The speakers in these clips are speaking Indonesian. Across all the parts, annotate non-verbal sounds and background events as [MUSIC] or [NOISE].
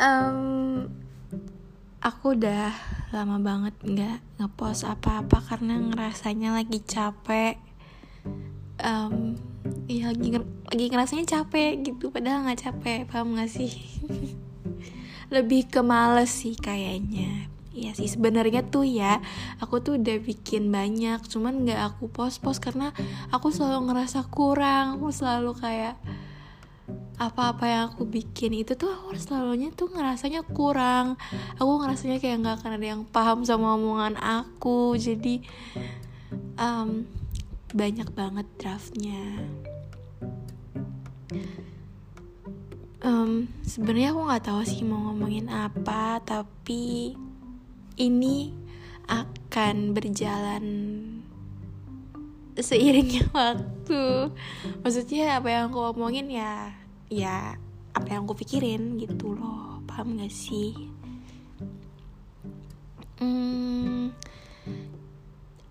um, aku udah lama banget nggak ngepost apa-apa karena ngerasanya lagi capek. Um, ya lagi lagi ngerasanya capek gitu padahal nggak capek paham gak sih? [LAUGHS] Lebih ke males sih kayaknya. Iya sih sebenarnya tuh ya aku tuh udah bikin banyak cuman nggak aku post post karena aku selalu ngerasa kurang aku selalu kayak apa-apa yang aku bikin itu tuh aku selalunya tuh ngerasanya kurang. Aku ngerasanya kayak nggak akan ada yang paham sama omongan aku. Jadi um, banyak banget draftnya. Um, sebenarnya aku nggak tahu sih mau ngomongin apa tapi ini akan berjalan seiringnya [LAUGHS] waktu. Maksudnya apa yang aku omongin ya ya apa yang aku pikirin gitu loh. Paham gak sih? Hmm,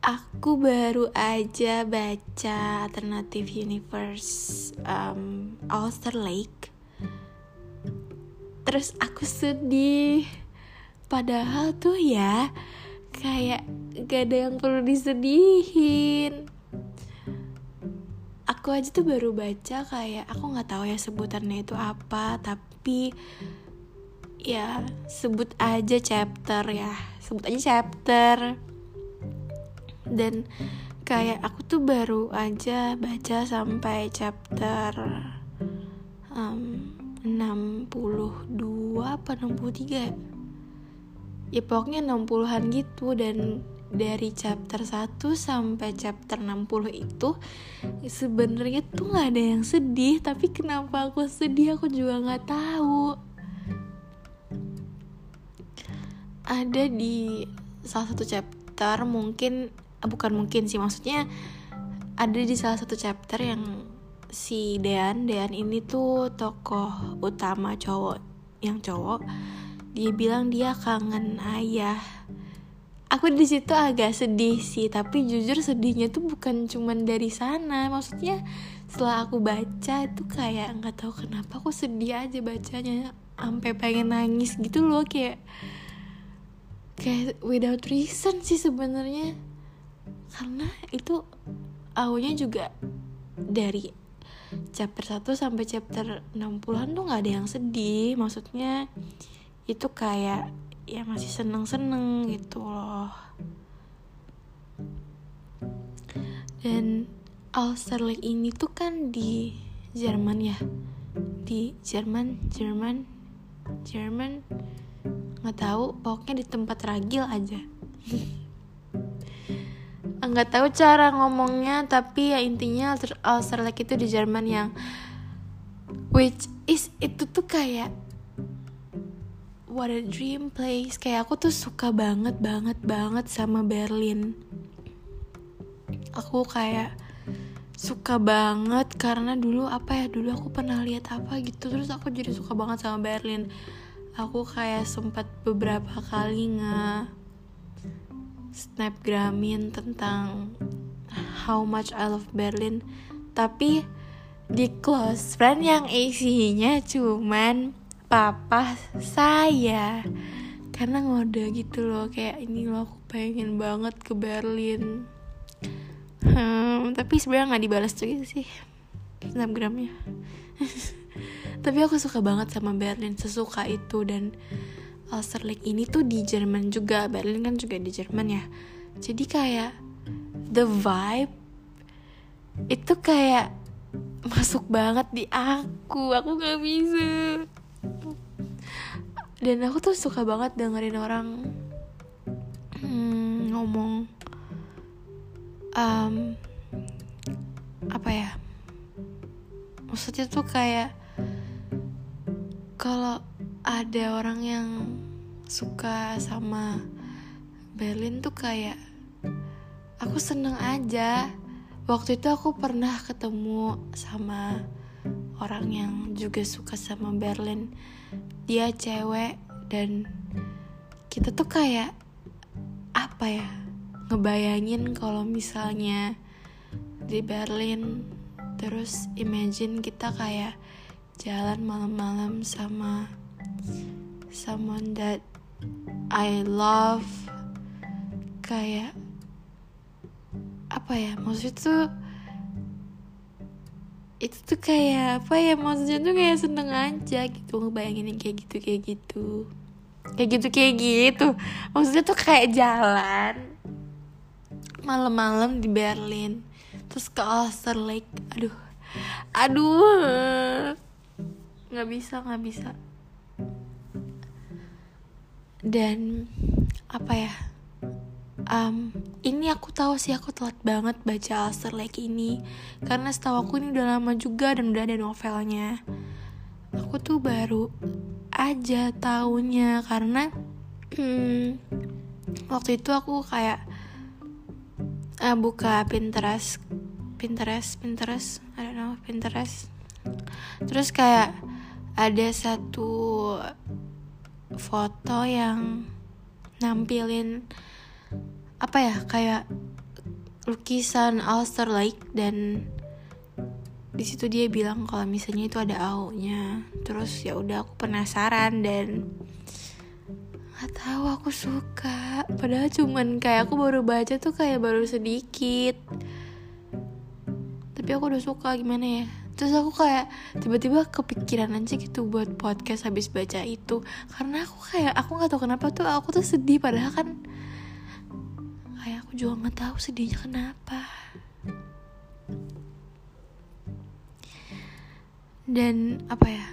aku baru aja baca alternative universe um, Ulster Lake. Terus aku sedih. Padahal tuh ya kayak gak ada yang perlu disedihin aku aja tuh baru baca kayak aku nggak tahu ya sebutannya itu apa tapi ya sebut aja chapter ya sebut aja chapter. Dan kayak aku tuh baru aja baca sampai chapter um, 62 apa 63 ya? Pokoknya 60-an gitu dan dari chapter 1 sampai chapter 60 itu sebenarnya tuh nggak ada yang sedih tapi kenapa aku sedih aku juga nggak tahu. Ada di salah satu chapter mungkin bukan mungkin sih maksudnya ada di salah satu chapter yang si Dean Dean ini tuh tokoh utama cowok yang cowok dia bilang dia kangen ayah aku di situ agak sedih sih tapi jujur sedihnya tuh bukan cuman dari sana. Maksudnya setelah aku baca itu kayak nggak tahu kenapa aku sedih aja bacanya. Sampai pengen nangis gitu loh kayak kayak without reason sih sebenarnya. Karena itu awalnya juga dari chapter 1 sampai chapter 60-an tuh nggak ada yang sedih. Maksudnya itu kayak ya masih seneng-seneng gitu loh. Dan Austerlitz ini tuh kan di Jerman ya? Di Jerman Jerman Jerman? Nggak tahu pokoknya di tempat ragil aja. [LAUGHS] Nggak tahu cara ngomongnya tapi ya intinya Austerlitz itu di Jerman yang which is itu tuh kayak what a dream place. Kayak aku tuh suka banget banget banget sama Berlin. Aku kayak suka banget karena dulu apa ya dulu aku pernah lihat apa gitu. Terus aku jadi suka banget sama Berlin. Aku kayak sempat beberapa kali nge snapgramin tentang how much I love Berlin. Tapi di close friend yang isinya cuman papa saya. Karena ngode gitu loh kayak ini loh aku pengen banget ke Berlin. Hmm, tapi sebenarnya nggak dibalas juga sih snapgramnya. [LAUGHS] Tapi aku suka banget sama Berlin sesuka itu. Dan Austerlitz ini tuh di Jerman juga Berlin kan juga di Jerman ya. Jadi kayak the vibe itu kayak masuk banget di aku aku nggak bisa dan aku tuh suka banget dengerin orang hmm, ngomong um, apa ya? Maksudnya tuh kayak kalau ada orang yang suka sama Berlin tuh kayak aku seneng aja. Waktu itu aku pernah ketemu sama orang yang juga suka sama Berlin. Dia cewek dan kita tuh kayak apa ya ngebayangin kalau misalnya di Berlin terus imagine kita kayak jalan malam-malam sama someone that I love. Kayak apa ya maksudnya tuh itu tuh kayak apa ya maksudnya tuh kayak seneng aja gitu ngebayangin yang kayak gitu kayak gitu. Kayak gitu kayak gitu. Maksudnya tuh kayak jalan. Malam-malam di Berlin. Terus ke Oster Lake aduh. Aduh. Nggak bisa nggak bisa. Dan apa ya um, ini aku tahu sih aku telat banget baca Oster Lake ini. Karena setahu aku ini udah lama juga dan udah ada novelnya. Aku tuh baru aja taunya karena [CLEARS THROAT] waktu itu aku kayak uh, buka Pinterest Pinterest Pinterest I don't know Pinterest. Terus kayak ada satu foto yang nampilin apa ya kayak lukisan Ulster Lake dan di situ dia bilang kalau misalnya itu ada aunya. Terus ya udah aku penasaran dan nggak tahu aku suka. Padahal cuman kayak aku baru baca tuh kayak baru sedikit. Tapi aku udah suka gimana ya? Terus aku kayak tiba-tiba kepikiran aja gitu buat podcast habis baca itu. Karena aku kayak aku nggak tahu kenapa tuh aku tuh sedih padahal kan aku juga nggak tahu sedihnya kenapa. Dan apa ya?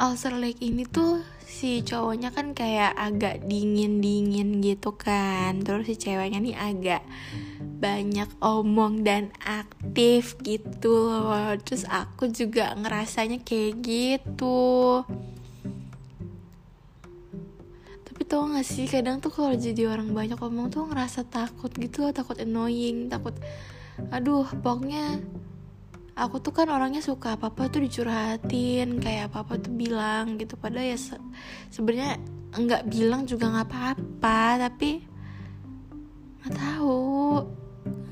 Ulcer Lake ini tuh si cowoknya kan kayak agak dingin-dingin gitu kan. Terus si ceweknya nih agak banyak omong dan aktif gitu loh. Terus aku juga ngerasanya kayak gitu tau gak sih kadang tuh kalau jadi orang banyak omong tuh ngerasa takut gitu loh Takut annoying, takut Aduh pokoknya aku tuh kan orangnya suka apa apa tuh dicurhatin kayak apa apa tuh bilang gitu. Padahal ya se sebenarnya nggak bilang juga nggak apa-apa tapi nggak tahu.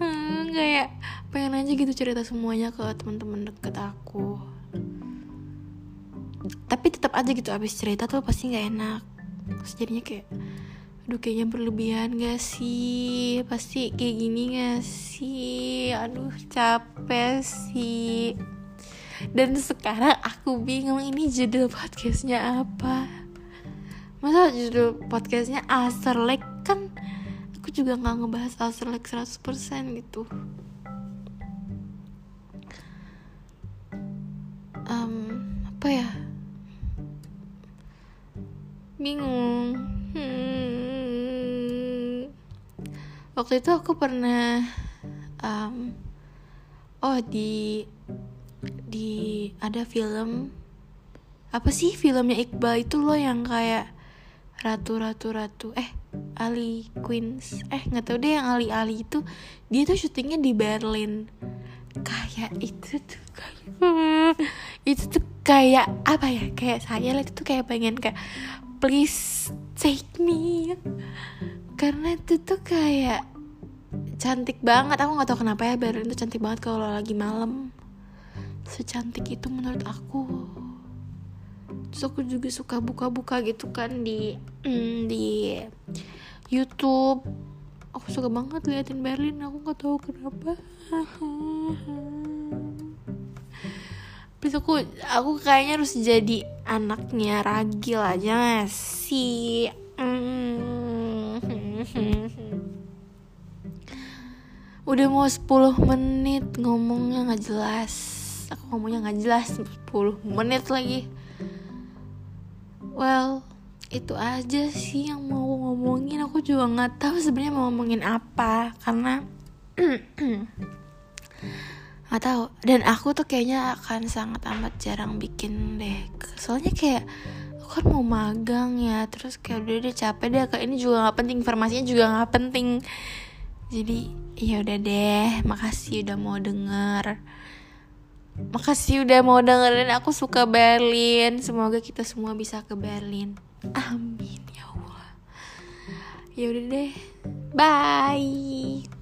Hmm, kayak pengen aja gitu cerita semuanya ke teman-teman deket aku. Tapi tetap aja gitu abis cerita tuh pasti nggak enak terus jadinya kayak aduh kayaknya berlebihan gak sih? Pasti kayak gini gak sih? Aduh capek sih. Dan sekarang aku bingung ini judul podcastnya apa. Masa judul podcastnya Asterlek? Kan aku juga nggak ngebahas Asterlek 100% gitu bingung. Hmm. waktu itu aku pernah um, oh di di ada film. Apa sih filmnya Iqbal? Itu loh yang kayak ratu ratu ratu eh Ali Queens. Eh nggak tahu deh yang Ali Ali itu. Dia tuh syutingnya di Berlin. Kayak itu tuh kayak [LAUGHS] itu tuh kayak apa ya? Kayak saya itu kayak pengen kayak please take me. Karena itu tuh kayak cantik banget. Aku nggak tahu kenapa ya Berlin tuh cantik banget kalau lagi malam. Secantik itu menurut aku. Terus aku juga suka buka-buka gitu kan di mm, di YouTube. Aku suka banget liatin Berlin. Aku nggak tahu kenapa. [LAUGHS] Please aku aku kayaknya harus jadi anaknya ragil aja sih? Mm. udah mau 10 menit ngomongnya nggak jelas. Aku ngomongnya nggak jelas 10 menit lagi. Well itu aja sih yang mau ngomongin. Aku juga nggak tahu sebenarnya mau ngomongin apa karena [CLEARS THROAT] nggak tahu. Dan aku tuh kayaknya akan sangat amat jarang bikin deh. Soalnya kayak aku kan mau magang ya. Terus kayak udah deh capek deh. Kayak ini juga nggak penting informasinya juga nggak penting. Jadi ya udah deh. Makasih udah mau denger. Makasih udah mau dengerin. Aku suka Berlin. Semoga kita semua bisa ke Berlin. Amin ya Allah. Ya udah deh. Bye